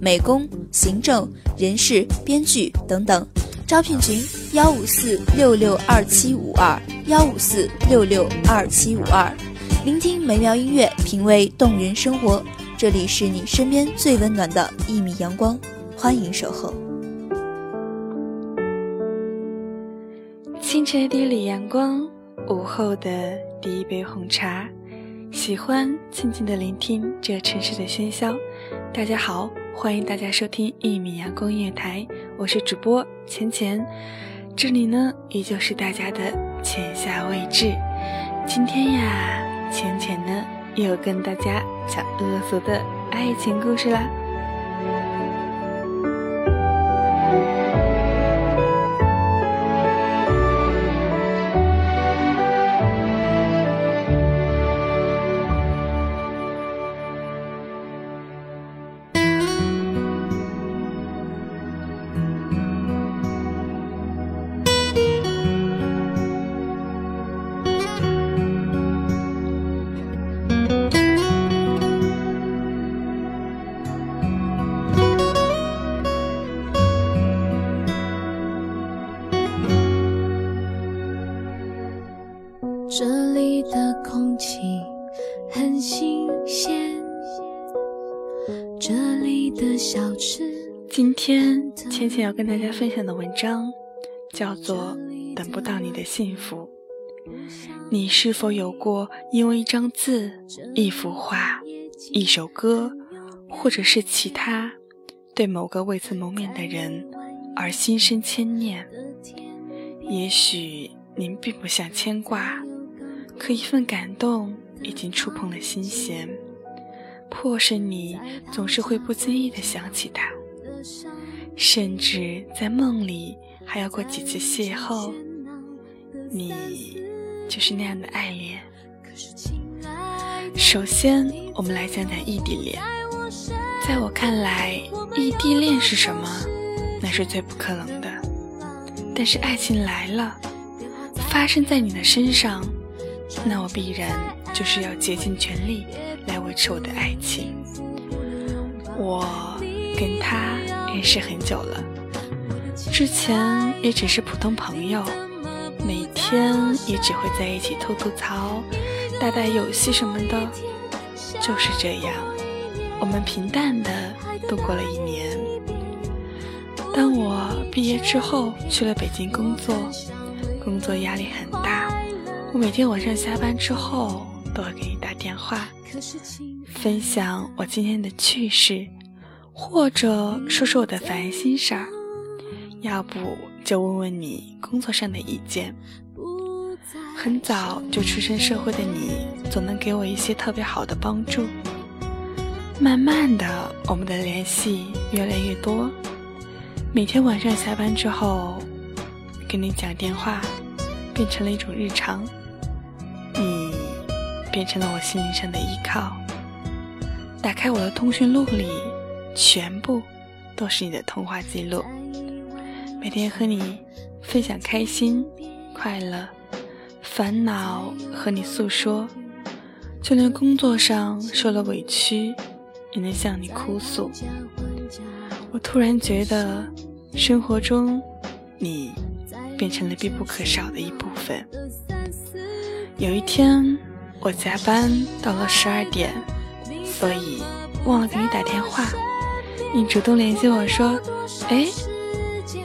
美工、行政、人事、编剧等等。招聘群：幺五四六六二七五二幺五四六六二七五二。聆听美妙音乐，品味动人生活。这里是你身边最温暖的一米阳光，欢迎守候。清晨第一缕阳光，午后的第一杯红茶，喜欢静静的聆听这城市的喧嚣。大家好，欢迎大家收听一米阳光音乐台，我是主播浅浅，这里呢依旧是大家的浅夏未至。今天呀，浅浅呢又跟大家讲恶俗的爱情故事啦。鲜，这里的小吃今天浅浅要跟大家分享的文章叫做《等不到你的幸福》。你是否有过因为一张字、一幅画、一首歌，或者是其他，对某个未曾谋面的人而心生牵念？也许您并不想牵挂，可一份感动已经触碰了心弦，迫使你总是会不经意的想起他，甚至在梦里还要过几次邂逅。你就是那样的爱恋。首先，我们来讲讲异地恋。在我看来，异地恋是什么？那是最不可能的。但是爱情来了，发生在你的身上，那我必然就是要竭尽全力来维持我的爱情。我跟他认识很久了，之前也只是普通朋友，每天也只会在一起吐吐槽、打打游戏什么的。就是这样，我们平淡的度过了一年。当我毕业之后去了北京工作，工作压力很大。我每天晚上下班之后都会给你打电话，分享我今天的趣事，或者说说我的烦心事儿，要不就问问你工作上的意见。很早就出身社会的你，总能给我一些特别好的帮助。慢慢的，我们的联系越来越多。每天晚上下班之后，跟你讲电话，变成了一种日常。变成了我心灵上的依靠。打开我的通讯录里，全部都是你的通话记录。每天和你分享开心、快乐、烦恼，和你诉说。就连工作上受了委屈，也能向你哭诉。我突然觉得，生活中你变成了必不可少的一部分。有一天，我加班到了十二点，所以忘了给你打电话。你主动联系我说：“哎，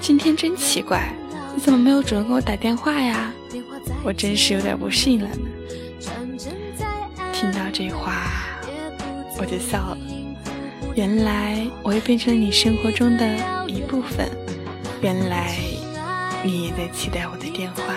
今天真奇怪，你怎么没有主动给我打电话呀？”我真是有点不适应了呢。听到这话，我就笑了。原来我也变成了你生活中的一部分。原来你也在期待我的电话。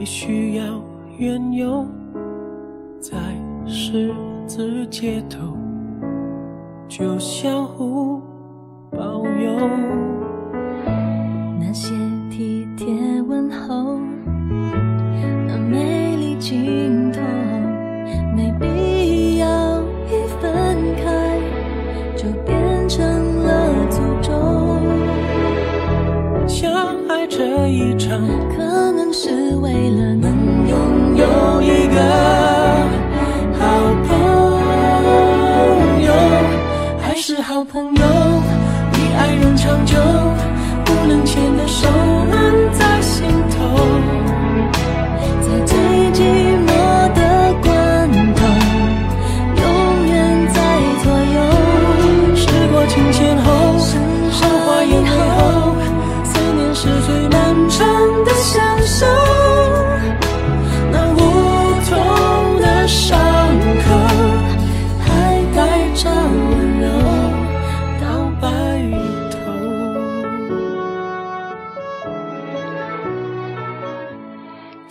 你需要缘由，在十字街头就相互保佑。这一场。可能是为了能拥有一个好朋友，还是好朋友，比爱人长久，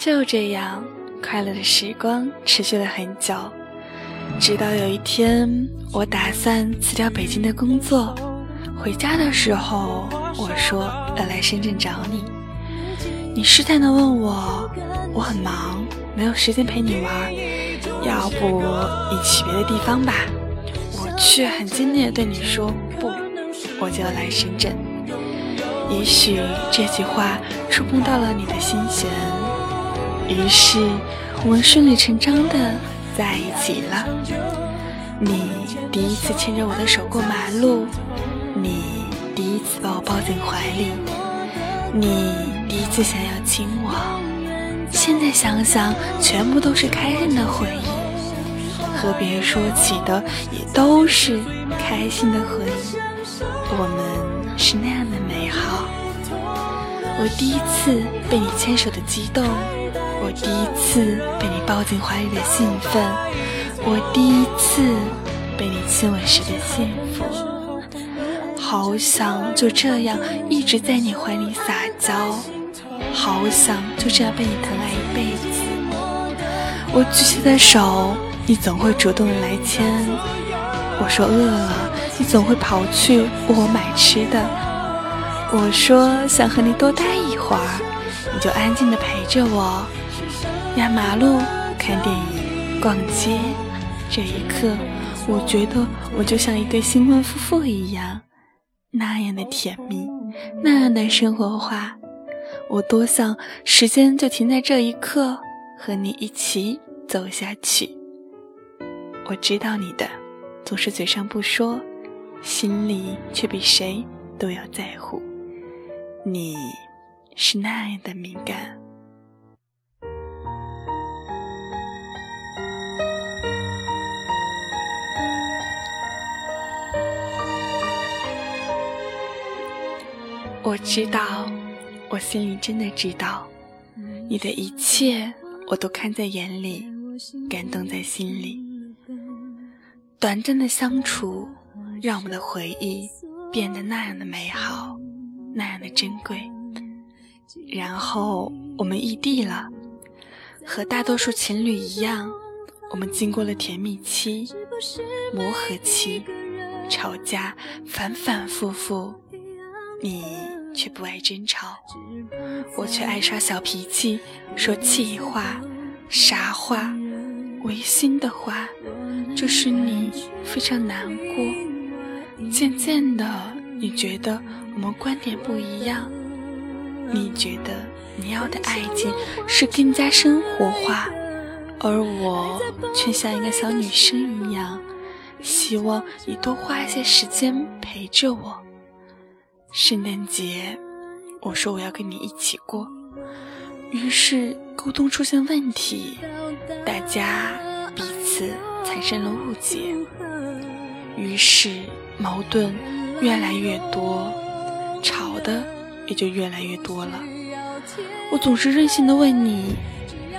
就这样，快乐的时光持续了很久，直到有一天，我打算辞掉北京的工作，回家的时候，我说要来深圳找你。你试探的问我，我很忙，没有时间陪你玩，要不一起别的地方吧？我却很坚定的对你说不，我就要来深圳。也许这句话触碰到了你的心弦，于是我们顺理成章的在一起了。你第一次牵着我的手过马路，你第一次把我抱进怀里，你。第一次想要亲我，现在想想，全部都是开心的回忆，和别人说起的也都是开心的回忆。我们是那样的美好。我第一次被你牵手的激动，我第一次被你抱进怀里的兴奋，我第一次被你亲吻时的幸福。好想就这样一直在你怀里撒娇。好想就这样被你疼爱一辈子。我举起的手，你总会主动的来牵。我说饿了，你总会跑去为我买吃的。我说想和你多待一会儿，你就安静的陪着我。压马路、看电影、逛街，这一刻，我觉得我就像一对新婚夫妇一样，那样的甜蜜，那样的生活化。我多想时间就停在这一刻，和你一起走下去。我知道你的，总是嘴上不说，心里却比谁都要在乎。你是那样的敏感。我知道，我心里真的知道，你的一切我都看在眼里，感动在心里。短暂的相处，让我们的回忆变得那样的美好，那样的珍贵。然后我们异地了，和大多数情侣一样，我们经过了甜蜜期、磨合期、吵架，反反复复，你。却不爱争吵，我却爱耍小脾气，说气话、傻话、违心的话，这使你非常难过。渐渐的，你觉得我们观点不一样，你觉得你要的爱情是更加生活化，而我却像一个小女生一样，希望你多花一些时间陪着我。圣诞节，我说我要跟你一起过，于是沟通出现问题，大家彼此产生了误解，于是矛盾越来越多，吵的也就越来越多了。我总是任性的问你，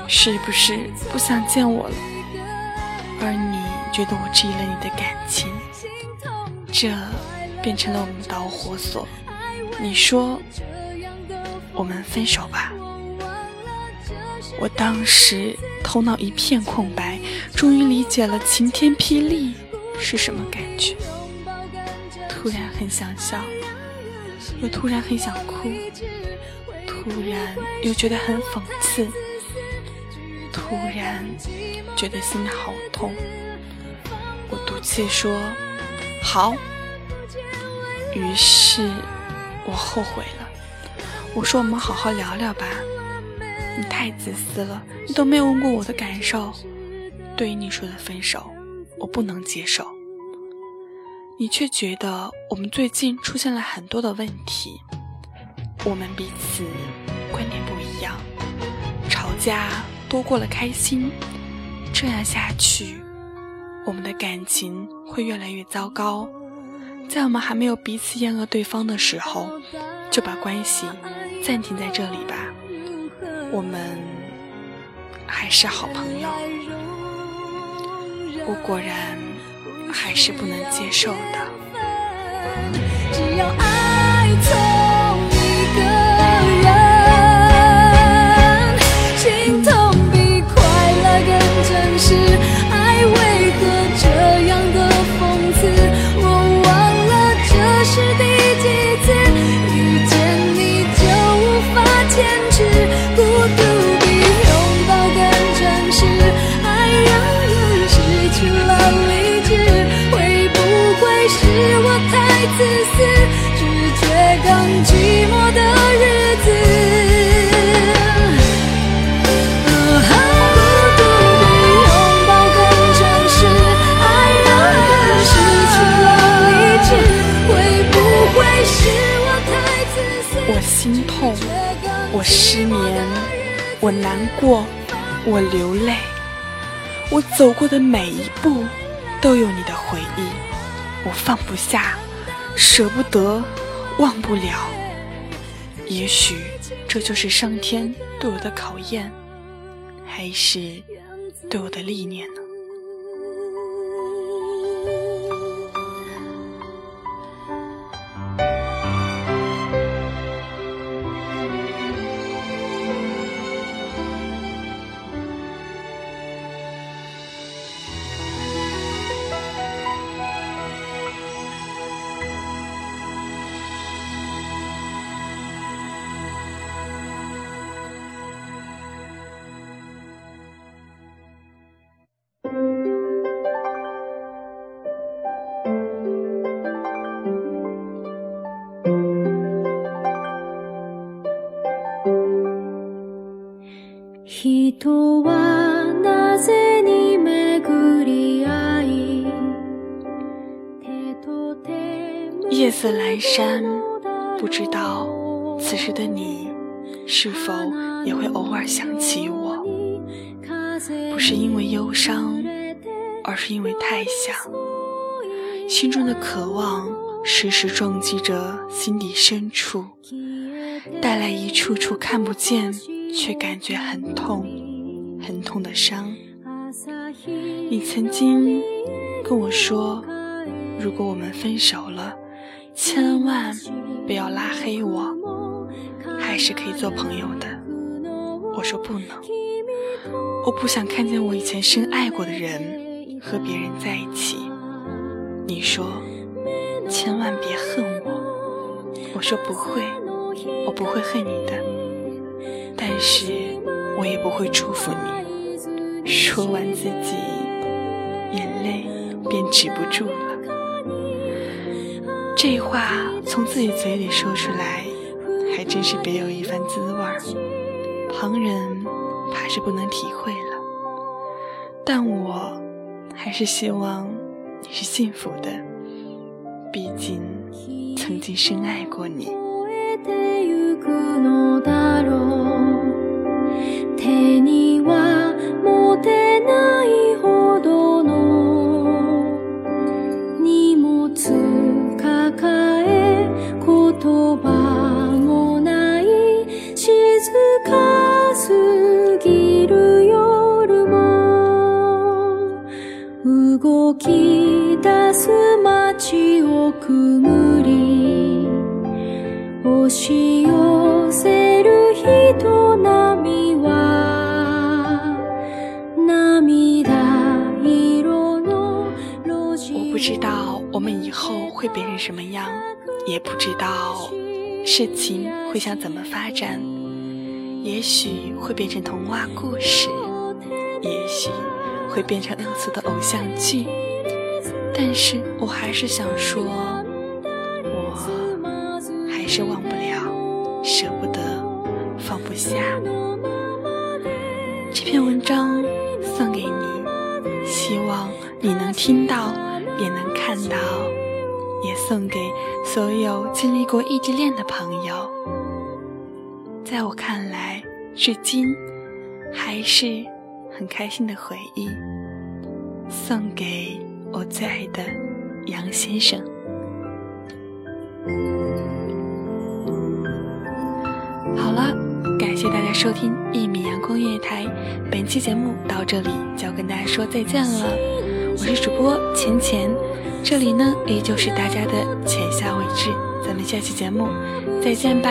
是不是不想见我了？而你觉得我质疑了你的感情，这变成了我们的导火索。你说，我们分手吧。我当时头脑一片空白，终于理解了晴天霹雳是什么感觉。突然很想笑，又突然很想哭，突然又觉得很讽刺，突然觉得心好痛。我赌气说：“好。”于是。我后悔了，我说我们好好聊聊吧。你太自私了，你都没有问过我的感受。对于你说的分手，我不能接受。你却觉得我们最近出现了很多的问题，我们彼此观点不一样，吵架多过了开心，这样下去，我们的感情会越来越糟糕。在我们还没有彼此厌恶对方的时候，就把关系暂停在这里吧。我们还是好朋友，我果然还是不能接受的。只要爱我难过，我流泪，我走过的每一步都有你的回忆，我放不下，舍不得，忘不了。也许这就是上天对我的考验，还是对我的历练呢？夜色阑珊，不知道此时的你是否也会偶尔想起我？不是因为忧伤，而是因为太想，心中的渴望时时撞击着心底深处，带来一处处看不见却感觉很痛、很痛的伤。你曾经跟我说，如果我们分手了，千万不要拉黑我，还是可以做朋友的。我说不能，我不想看见我以前深爱过的人和别人在一起。你说千万别恨我，我说不会，我不会恨你的，但是我也不会祝福你。说完自己，眼泪便止不住了。这话从自己嘴里说出来，还真是别有一番滋味儿。旁人怕是不能体会了，但我还是希望你是幸福的，毕竟曾经深爱过你。手には持て 動き出す街をくぐり押し寄せる人波は涙色の路地我不知道我们以后会变成什么样，也不知道事情会向怎么发展。也许会变成童话故事，也许 会变成恶俗的偶像剧，但是我还是想说，我还是忘不了，舍不得，放不下。这篇文章送给你，希望你能听到，也能看到，也送给所有经历过异地恋的朋友。在我看来，至今还是很开心的回忆，送给我最爱的杨先生。好了，感谢大家收听一米阳光音乐台，本期节目到这里就要跟大家说再见了。我是主播浅浅，这里呢依旧是大家的浅夏未知，咱们下期节目再见吧。